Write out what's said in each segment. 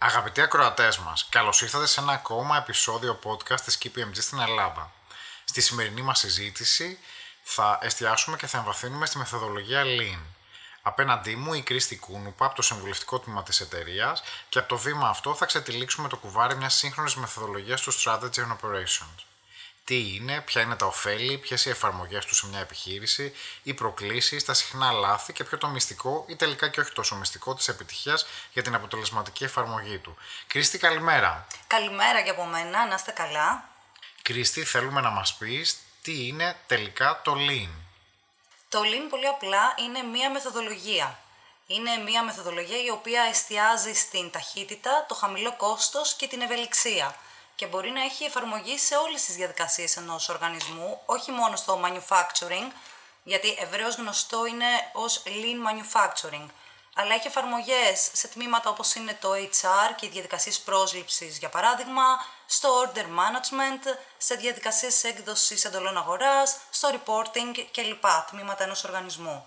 Αγαπητοί ακροατές μας, καλώς ήρθατε σε ένα ακόμα επεισόδιο podcast της KPMG στην Ελλάδα. Στη σημερινή μας συζήτηση θα εστιάσουμε και θα εμβαθύνουμε στη μεθοδολογία Lean. Απέναντί μου η Κρίστη Κούνουπα από το συμβουλευτικό τμήμα της εταιρείας και από το βήμα αυτό θα ξετυλίξουμε το κουβάρι μιας σύγχρονης μεθοδολογίας του Strategy and Operations τι είναι, ποια είναι τα ωφέλη, ποιες οι εφαρμογές τους σε μια επιχείρηση, οι προκλήσεις, τα συχνά λάθη και ποιο το μυστικό ή τελικά και όχι τόσο μυστικό της επιτυχίας για την αποτελεσματική εφαρμογή του. Κρίστη, καλημέρα. Καλημέρα και από μένα, να είστε καλά. Κρίστη, θέλουμε να μας πεις τι είναι τελικά το Lean. Το Lean πολύ απλά είναι μία μεθοδολογία. Είναι μία μεθοδολογία η οποία εστιάζει στην ταχύτητα, το χαμηλό κόστος και την ευελιξία και μπορεί να έχει εφαρμογή σε όλες τις διαδικασίες ενός οργανισμού, όχι μόνο στο manufacturing, γιατί ευρέως γνωστό είναι ως lean manufacturing, αλλά έχει εφαρμογές σε τμήματα όπως είναι το HR και οι διαδικασίες πρόσληψης, για παράδειγμα, στο order management, σε διαδικασίες έκδοσης εντολών αγοράς, στο reporting κλπ. τμήματα ενός οργανισμού.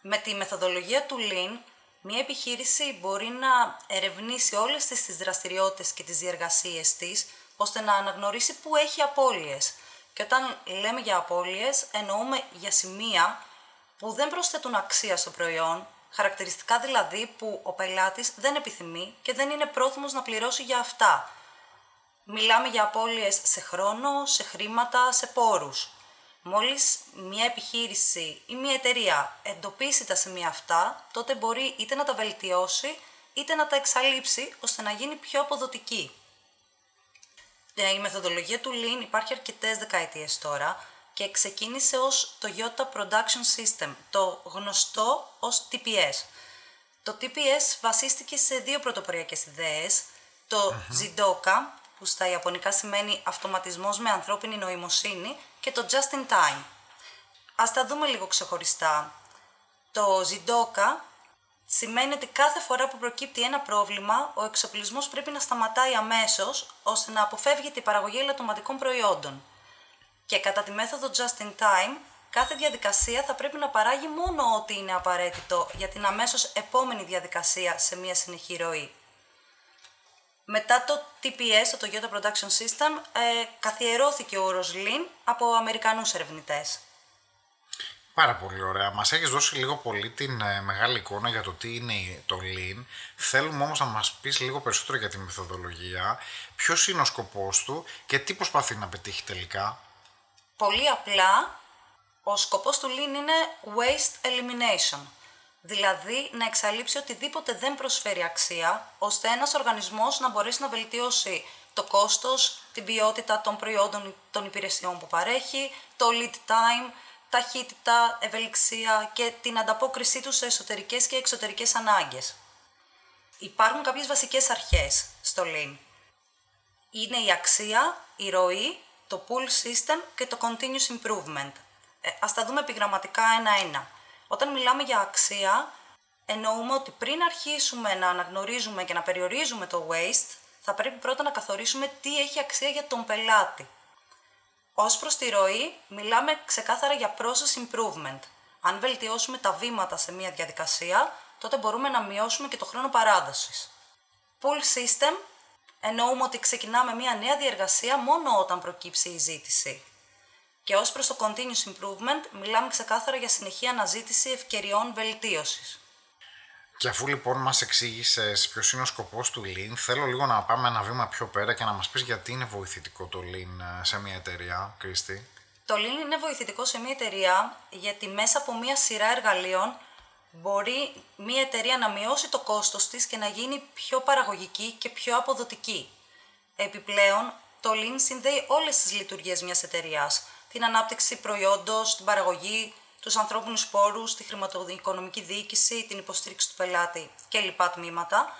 Με τη μεθοδολογία του Lean Μία επιχείρηση μπορεί να ερευνήσει όλες τις, τις δραστηριότητες και τις διεργασίες της, ώστε να αναγνωρίσει που έχει απώλειες. Και όταν λέμε για απώλειες, εννοούμε για σημεία που δεν προσθέτουν αξία στο προϊόν, χαρακτηριστικά δηλαδή που ο πελάτης δεν επιθυμεί και δεν είναι πρόθυμος να πληρώσει για αυτά. Μιλάμε για απώλειες σε χρόνο, σε χρήματα, σε πόρους. Μόλις μια επιχείρηση ή μια εταιρεία εντοπίσει τα σημεία αυτά, τότε μπορεί είτε να τα βελτιώσει, είτε να τα εξαλείψει, ώστε να γίνει πιο αποδοτική. Ε, η μεθοδολογία του Lean υπάρχει αρκετές δεκαετίες τώρα και ξεκίνησε ως το Toyota Production System, το γνωστό ως TPS. Το TPS βασίστηκε σε δύο πρωτοποριακές ιδέες, το uh που στα Ιαπωνικά σημαίνει αυτοματισμός με ανθρώπινη νοημοσύνη και το just in time. Ας τα δούμε λίγο ξεχωριστά. Το ζιντόκα σημαίνει ότι κάθε φορά που προκύπτει ένα πρόβλημα, ο εξοπλισμός πρέπει να σταματάει αμέσως, ώστε να αποφεύγει η παραγωγή ελαττωματικών προϊόντων. Και κατά τη μέθοδο just in time, κάθε διαδικασία θα πρέπει να παράγει μόνο ό,τι είναι απαραίτητο για την αμέσως επόμενη διαδικασία σε μια συνεχή ροή. Μετά το TPS, το Toyota Production System, ε, καθιερώθηκε ο όρος Lean από Αμερικανούς ερευνητές. Πάρα πολύ ωραία. Μας έχεις δώσει λίγο πολύ την ε, μεγάλη εικόνα για το τι είναι το Lean. Θέλουμε όμως να μας πεις λίγο περισσότερο για τη μεθοδολογία, ποιος είναι ο σκοπός του και τι προσπαθεί να πετύχει τελικά; Πολύ απλά, ο σκοπός του Lean είναι Waste Elimination δηλαδή να εξαλείψει οτιδήποτε δεν προσφέρει αξία, ώστε ένας οργανισμός να μπορέσει να βελτιώσει το κόστος, την ποιότητα των προϊόντων των υπηρεσιών που παρέχει, το lead time, ταχύτητα, ευελιξία και την ανταπόκρισή τους σε εσωτερικές και εξωτερικές ανάγκες. Υπάρχουν κάποιες βασικές αρχές στο Lean. Είναι η αξία, η ροή, το pull system και το continuous improvement. Ε, ας τα δούμε επιγραμματικά ένα-ένα. Όταν μιλάμε για αξία, εννοούμε ότι πριν αρχίσουμε να αναγνωρίζουμε και να περιορίζουμε το waste, θα πρέπει πρώτα να καθορίσουμε τι έχει αξία για τον πελάτη. Ως προς τη ροή, μιλάμε ξεκάθαρα για process improvement. Αν βελτιώσουμε τα βήματα σε μια διαδικασία, τότε μπορούμε να μειώσουμε και το χρόνο παράδοσης. Pull system, εννοούμε ότι ξεκινάμε μια νέα διεργασία μόνο όταν προκύψει η ζήτηση. Και ως προς το continuous improvement, μιλάμε ξεκάθαρα για συνεχή αναζήτηση ευκαιριών βελτίωσης. Και αφού λοιπόν μας εξήγησες ποιος είναι ο σκοπός του Lean, θέλω λίγο να πάμε ένα βήμα πιο πέρα και να μας πεις γιατί είναι βοηθητικό το Lean ε, σε μια εταιρεία, Κρίστη. Το Lean είναι βοηθητικό σε μια εταιρεία γιατί μέσα από μια σειρά εργαλείων μπορεί μια εταιρεία να μειώσει το κόστος της και να γίνει πιο παραγωγική και πιο αποδοτική. Επιπλέον, το Lean συνδέει όλες τις λειτουργίες μιας εταιρείας την ανάπτυξη προϊόντος, την παραγωγή, τους ανθρώπινους πόρου, τη χρηματοοικονομική διοίκηση, την υποστήριξη του πελάτη και λοιπά τμήματα.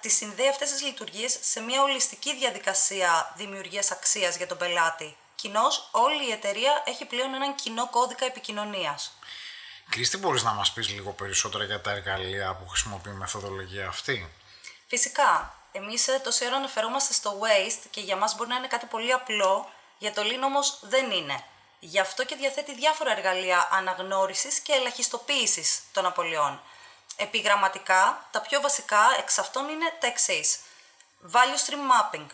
Τη συνδέει αυτές τις λειτουργίες σε μια ολιστική διαδικασία δημιουργίας αξίας για τον πελάτη. Κοινώς, όλη η εταιρεία έχει πλέον έναν κοινό κώδικα επικοινωνίας. Κρίστη, μπορείς να μας πεις λίγο περισσότερα για τα εργαλεία που χρησιμοποιεί η μεθοδολογία αυτή; Φυσικά. Εμείς ε, τόση ώρα αναφερόμαστε στο waste και για μας μπορεί να είναι κάτι πολύ απλό για το Lean όμως δεν είναι. Γι' αυτό και διαθέτει διάφορα εργαλεία αναγνώρισης και ελαχιστοποίησης των απολειών. Επιγραμματικά, τα πιο βασικά εξ αυτών είναι τα εξής. Value Stream Mapping.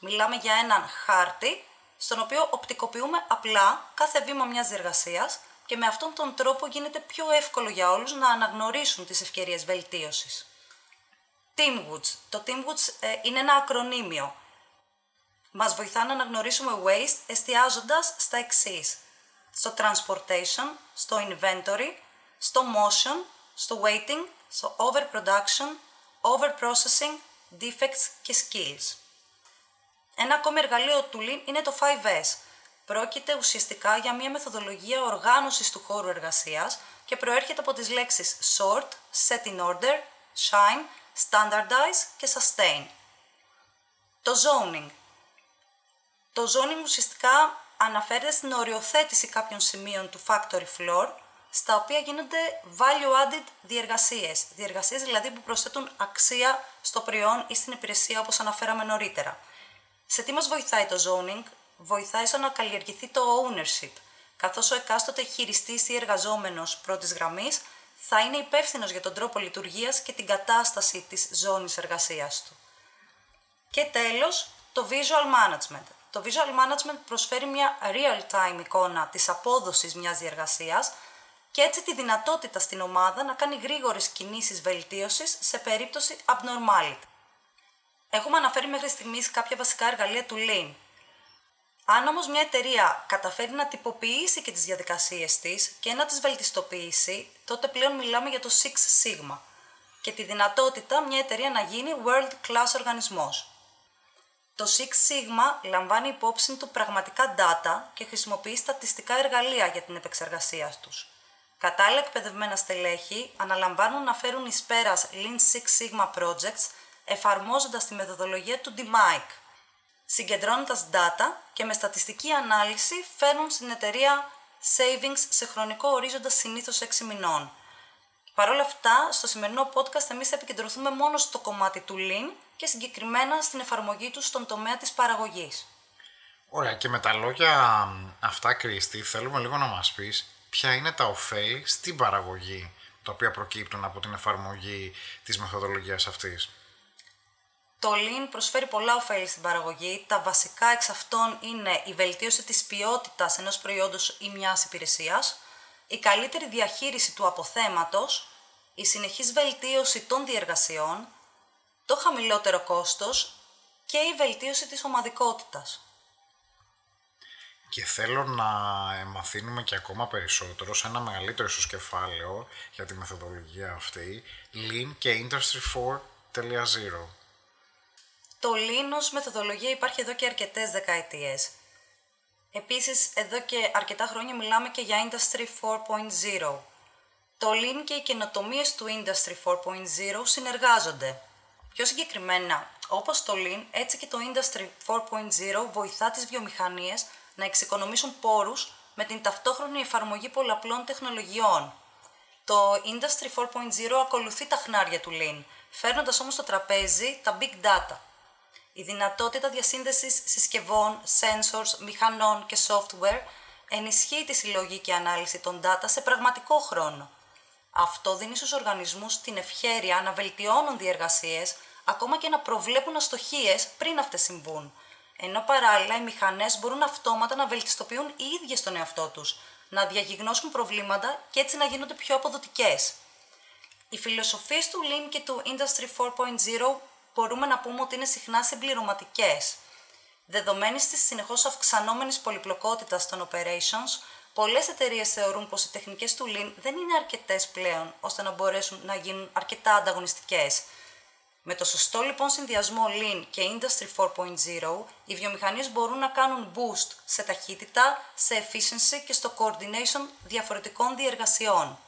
Μιλάμε για έναν χάρτη στον οποίο οπτικοποιούμε απλά κάθε βήμα μιας διεργασίας και με αυτόν τον τρόπο γίνεται πιο εύκολο για όλους να αναγνωρίσουν τις ευκαιρίες βελτίωσης. Teamwoods. Το Teamwoods ε, είναι ένα ακρονίμιο. Μας βοηθά να αναγνωρίσουμε waste εστιάζοντας στα εξής. Στο transportation, στο inventory, στο motion, στο waiting, στο overproduction, overprocessing, defects και skills. Ένα ακόμη εργαλείο του Lean είναι το 5S. Πρόκειται ουσιαστικά για μια μεθοδολογία οργάνωσης του χώρου εργασίας και προέρχεται από τις λέξεις sort, set in order, shine, standardize και sustain. Το zoning. Το zoning ουσιαστικά αναφέρεται στην οριοθέτηση κάποιων σημείων του factory floor, στα οποία γίνονται value-added διεργασίες. Διεργασίες δηλαδή που προσθέτουν αξία στο προϊόν ή στην υπηρεσία όπως αναφέραμε νωρίτερα. Σε τι μας βοηθάει το zoning, βοηθάει στο να καλλιεργηθεί το ownership, καθώς ο εκάστοτε χειριστής ή εργαζόμενος πρώτης γραμμής θα είναι υπεύθυνος για τον τρόπο λειτουργίας και την κατάσταση της ζώνης εργασίας του. Και τέλος, το visual management. Το visual management προσφέρει μια real-time εικόνα της απόδοσης μιας διεργασίας και έτσι τη δυνατότητα στην ομάδα να κάνει γρήγορες κινήσεις βελτίωσης σε περίπτωση abnormality. Έχουμε αναφέρει μέχρι στιγμής κάποια βασικά εργαλεία του Lean. Αν όμως μια εταιρεία καταφέρει να τυποποιήσει και τις διαδικασίες της και να τις βελτιστοποιήσει, τότε πλέον μιλάμε για το Six Sigma και τη δυνατότητα μια εταιρεία να γίνει world class οργανισμός. Το Six Sigma λαμβάνει υπόψη του πραγματικά data και χρησιμοποιεί στατιστικά εργαλεία για την επεξεργασία τους. Κατάλληλα εκπαιδευμένα στελέχη αναλαμβάνουν να φέρουν εις πέρας Lean Six Sigma projects εφαρμόζοντας τη μεθοδολογία του DMIC, συγκεντρώνοντας data και με στατιστική ανάλυση φέρνουν στην εταιρεία savings σε χρονικό ορίζοντα συνήθως 6 μηνών. Παρ' όλα αυτά, στο σημερινό podcast εμείς θα επικεντρωθούμε μόνο στο κομμάτι του Lean και συγκεκριμένα στην εφαρμογή τους στον τομέα της παραγωγής. Ωραία, και με τα λόγια αυτά, Κρίστη, θέλουμε λίγο να μας πεις ποια είναι τα ωφέλη στην παραγωγή, τα οποία προκύπτουν από την εφαρμογή της μεθοδολογίας αυτής. Το Lean προσφέρει πολλά ωφέλη στην παραγωγή. Τα βασικά εξ αυτών είναι η βελτίωση της ποιότητας ενός προϊόντος ή μιας υπηρεσίας, η καλύτερη διαχείριση του αποθέματος, η συνεχής βελτίωση των διεργασιών, το χαμηλότερο κόστος και η βελτίωση της ομαδικότητας. Και θέλω να μαθαίνουμε και ακόμα περισσότερο σε ένα μεγαλύτερο ίσως κεφάλαιο για τη μεθοδολογία αυτή, Lean και Industry 4.0. Το Lean ως μεθοδολογία υπάρχει εδώ και αρκετές δεκαετίες. Επίσης, εδώ και αρκετά χρόνια μιλάμε και για Industry 4.0. Το Lean και οι καινοτομίες του Industry 4.0 συνεργάζονται. Πιο συγκεκριμένα, όπως το Lean, έτσι και το Industry 4.0 βοηθά τις βιομηχανίες να εξοικονομήσουν πόρους με την ταυτόχρονη εφαρμογή πολλαπλών τεχνολογιών. Το Industry 4.0 ακολουθεί τα χνάρια του Lean, φέρνοντας όμως στο τραπέζι τα Big Data – η δυνατότητα διασύνδεσης συσκευών, sensors, μηχανών και software ενισχύει τη συλλογή και ανάλυση των data σε πραγματικό χρόνο. Αυτό δίνει στους οργανισμούς την ευχέρεια να βελτιώνουν διεργασίες, ακόμα και να προβλέπουν αστοχίες πριν αυτές συμβούν. Ενώ παράλληλα οι μηχανές μπορούν αυτόματα να βελτιστοποιούν οι ίδιες τον εαυτό τους, να διαγιγνώσουν προβλήματα και έτσι να γίνονται πιο αποδοτικές. Οι φιλοσοφίες του Lean και του Industry 4.0 μπορούμε να πούμε ότι είναι συχνά συμπληρωματικές. Δεδομένη της συνεχώς αυξανόμενης πολυπλοκότητας των operations, πολλές εταιρείες θεωρούν πως οι τεχνικές του Lean δεν είναι αρκετές πλέον ώστε να μπορέσουν να γίνουν αρκετά ανταγωνιστικές. Με το σωστό λοιπόν συνδυασμό Lean και Industry 4.0, οι βιομηχανίες μπορούν να κάνουν boost σε ταχύτητα, σε efficiency και στο coordination διαφορετικών διεργασιών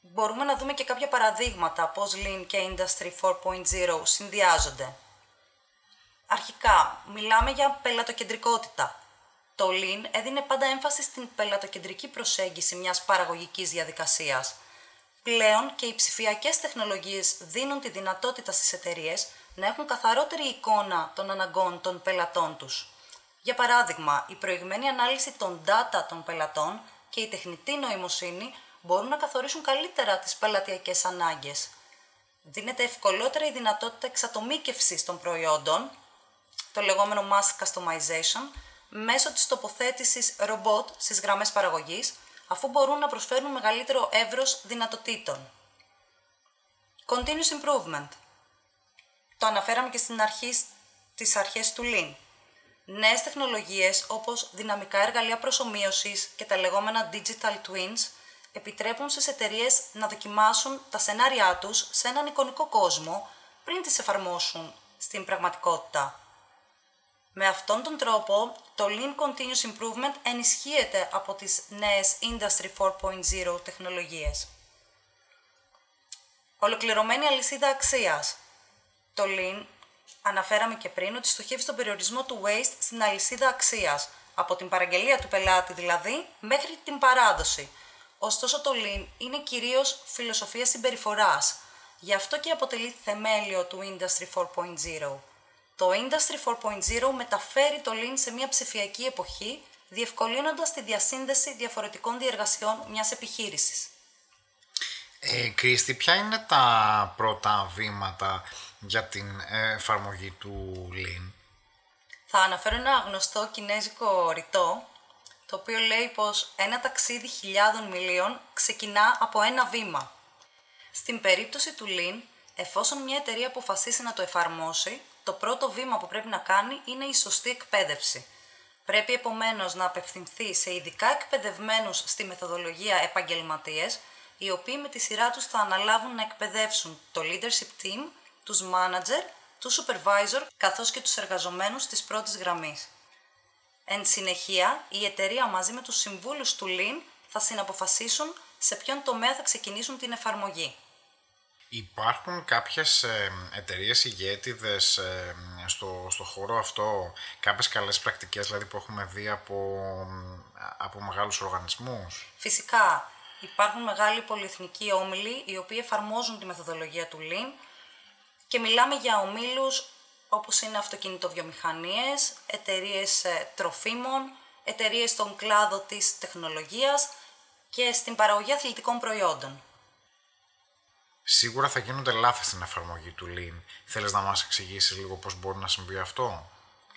μπορούμε να δούμε και κάποια παραδείγματα πώς Lean και Industry 4.0 συνδυάζονται. Αρχικά, μιλάμε για πελατοκεντρικότητα. Το Lean έδινε πάντα έμφαση στην πελατοκεντρική προσέγγιση μιας παραγωγικής διαδικασίας. Πλέον και οι ψηφιακές τεχνολογίες δίνουν τη δυνατότητα στις εταιρείες να έχουν καθαρότερη εικόνα των αναγκών των πελατών τους. Για παράδειγμα, η προηγμένη ανάλυση των data των πελατών και η τεχνητή νοημοσύνη μπορούν να καθορίσουν καλύτερα τις πελατειακές ανάγκες. Δίνεται ευκολότερα η δυνατότητα εξατομίκευσης των προϊόντων, το λεγόμενο mass customization, μέσω της τοποθέτησης ρομπότ στις γραμμές παραγωγής, αφού μπορούν να προσφέρουν μεγαλύτερο εύρος δυνατοτήτων. Continuous improvement. Το αναφέραμε και στην αρχή στις αρχές του Lean. Νέες τεχνολογίες όπως δυναμικά εργαλεία προσωμείωσης και τα λεγόμενα digital twins επιτρέπουν στις εταιρείες να δοκιμάσουν τα σενάριά τους σε έναν εικονικό κόσμο πριν τις εφαρμόσουν στην πραγματικότητα. Με αυτόν τον τρόπο, το Lean Continuous Improvement ενισχύεται από τις νέες Industry 4.0 τεχνολογίες. Ολοκληρωμένη αλυσίδα αξίας. Το Lean αναφέραμε και πριν ότι στοχεύει στον περιορισμό του waste στην αλυσίδα αξίας, από την παραγγελία του πελάτη δηλαδή μέχρι την παράδοση. Ωστόσο το Lean είναι κυρίως φιλοσοφία συμπεριφοράς, γι' αυτό και αποτελεί θεμέλιο του Industry 4.0. Το Industry 4.0 μεταφέρει το Lean σε μια ψηφιακή εποχή, διευκολύνοντας τη διασύνδεση διαφορετικών διεργασιών μιας επιχείρησης. Ε, Κρίστη, ποια είναι τα πρώτα βήματα για την εφαρμογή του Lean? Θα αναφέρω ένα γνωστό κινέζικο ρητό, το οποίο λέει πως ένα ταξίδι χιλιάδων μιλίων ξεκινά από ένα βήμα. Στην περίπτωση του Lean, εφόσον μια εταιρεία αποφασίσει να το εφαρμόσει, το πρώτο βήμα που πρέπει να κάνει είναι η σωστή εκπαίδευση. Πρέπει επομένως να απευθυνθεί σε ειδικά εκπαιδευμένους στη μεθοδολογία επαγγελματίες, οι οποίοι με τη σειρά τους θα αναλάβουν να εκπαιδεύσουν το leadership team, τους manager, τους supervisor, καθώς και τους εργαζομένους της πρώτης γραμμής. Εν συνεχεία, η εταιρεία μαζί με τους συμβούλους του Lean θα συναποφασίσουν σε ποιον τομέα θα ξεκινήσουν την εφαρμογή. Υπάρχουν κάποιες ε, εταιρείες ηγέτιδες ε, στο, στο χώρο αυτό, κάποιες καλές πρακτικές δηλαδή που έχουμε δει από, από μεγάλους οργανισμούς; Φυσικά, υπάρχουν μεγάλοι πολυεθνικοί όμιλοι οι οποίοι εφαρμόζουν τη μεθοδολογία του Lean και μιλάμε για ομίλους όπως είναι αυτοκινητοβιομηχανίες, εταιρείες ε, τροφίμων, εταιρείες στον κλάδο της τεχνολογίας και στην παραγωγή αθλητικών προϊόντων. Σίγουρα θα γίνονται λάθη στην εφαρμογή του Lean. Θέλεις να μας εξηγήσεις λίγο πώς μπορεί να συμβεί αυτό;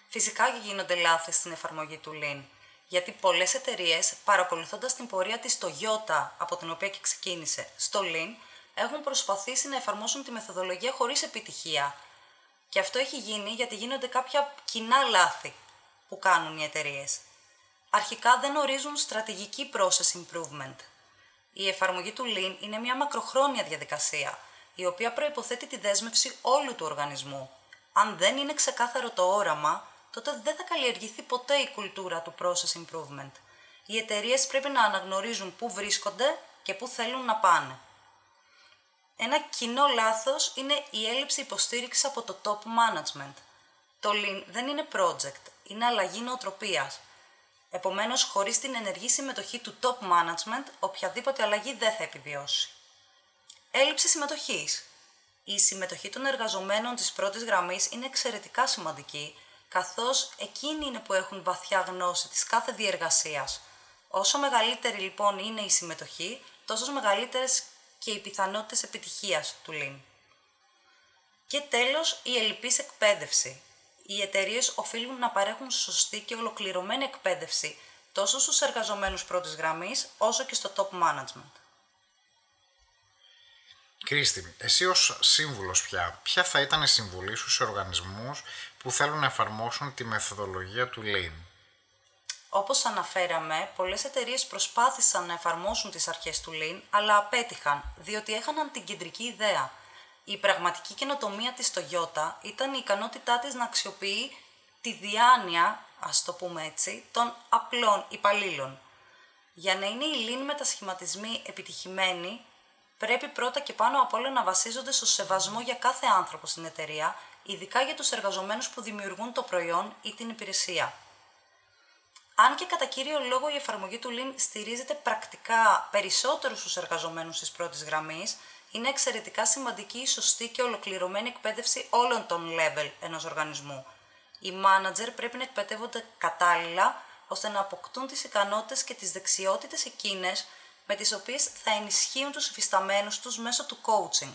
Φυσικά και γίνονται λάθη στην εφαρμογή του Lean. Γιατί πολλές εταιρείες, παρακολουθώντας την πορεία της Toyota, από την οποία και ξεκίνησε, στο Lean, έχουν προσπαθήσει να εφαρμόσουν τη μεθοδολογία χωρίς επιτυχία. Και αυτό έχει γίνει γιατί γίνονται κάποια κοινά λάθη που κάνουν οι εταιρείες. Αρχικά δεν ορίζουν στρατηγική process improvement, η εφαρμογή του Lean είναι μια μακροχρόνια διαδικασία, η οποία προϋποθέτει τη δέσμευση όλου του οργανισμού. Αν δεν είναι ξεκάθαρο το όραμα, τότε δεν θα καλλιεργηθεί ποτέ η κουλτούρα του process improvement. Οι εταιρείες πρέπει να αναγνωρίζουν πού βρίσκονται και πού θέλουν να πάνε. Ένα κοινό λάθος είναι η έλλειψη υποστήριξης από το top management. Το Lean δεν είναι project, είναι αλλαγή νοοτροπίας Επομένως, χωρίς την ενεργή συμμετοχή του top management, οποιαδήποτε αλλαγή δεν θα επιβιώσει. Έλλειψη συμμετοχής. Η συμμετοχή των εργαζομένων της πρώτης γραμμής είναι εξαιρετικά σημαντική, καθώς εκείνοι είναι που έχουν βαθιά γνώση της κάθε διεργασίας. Όσο μεγαλύτερη λοιπόν είναι η συμμετοχή, τόσο μεγαλύτερες και οι πιθανότητες επιτυχίας του Lean. Και τέλος, η ελλειπής εκπαίδευση οι εταιρείες οφείλουν να παρέχουν σωστή και ολοκληρωμένη εκπαίδευση τόσο στους εργαζομένους πρώτης γραμμής, όσο και στο top management. Κρίστη, εσύ ως σύμβουλος πια, ποια θα ήταν η συμβουλή σου σε οργανισμούς που θέλουν να εφαρμόσουν τη μεθοδολογία του Lean; Όπως αναφέραμε, πολλές εταιρείες προσπάθησαν να εφαρμόσουν τις αρχές του Lean, αλλά απέτυχαν, διότι έχαναν την κεντρική ιδέα – η πραγματική καινοτομία της Toyota ήταν η ικανότητά της να αξιοποιεί τη διάνοια, ας το πούμε έτσι, των απλών υπαλλήλων. Για να είναι οι lean μετασχηματισμοί επιτυχημένοι, πρέπει πρώτα και πάνω απ' όλα να βασίζονται στο σεβασμό για κάθε άνθρωπο στην εταιρεία, ειδικά για τους εργαζομένους που δημιουργούν το προϊόν ή την υπηρεσία. Αν και κατά κύριο λόγο η εφαρμογή του Lean στηρίζεται πρακτικά περισσότερο στους εργαζομένους της πρώτης γραμμής, είναι εξαιρετικά σημαντική η σωστή και ολοκληρωμένη εκπαίδευση όλων των level ενός οργανισμού. Οι manager πρέπει να εκπαιδεύονται κατάλληλα ώστε να αποκτούν τις ικανότητες και τις δεξιότητες εκείνες με τις οποίες θα ενισχύουν τους υφισταμένους τους μέσω του coaching.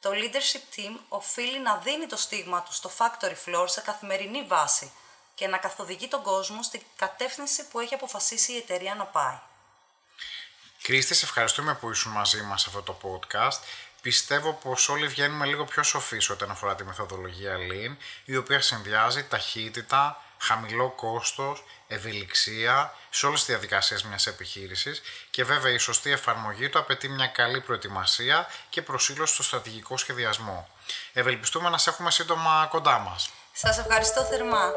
Το leadership team οφείλει να δίνει το στίγμα του στο factory floor σε καθημερινή βάση και να καθοδηγεί τον κόσμο στην κατεύθυνση που έχει αποφασίσει η εταιρεία να πάει. Κρίστη, σε ευχαριστούμε που ήσουν μαζί μας σε αυτό το podcast. Πιστεύω πως όλοι βγαίνουμε λίγο πιο σοφοί όταν αφορά τη μεθοδολογία Lean, η οποία συνδυάζει ταχύτητα, χαμηλό κόστος, ευελιξία σε όλες τις διαδικασίες μιας επιχείρησης και βέβαια η σωστή εφαρμογή του απαιτεί μια καλή προετοιμασία και προσήλωση στο στρατηγικό σχεδιασμό. Ευελπιστούμε να σε έχουμε σύντομα κοντά μας. Σας ευχαριστώ θερμά.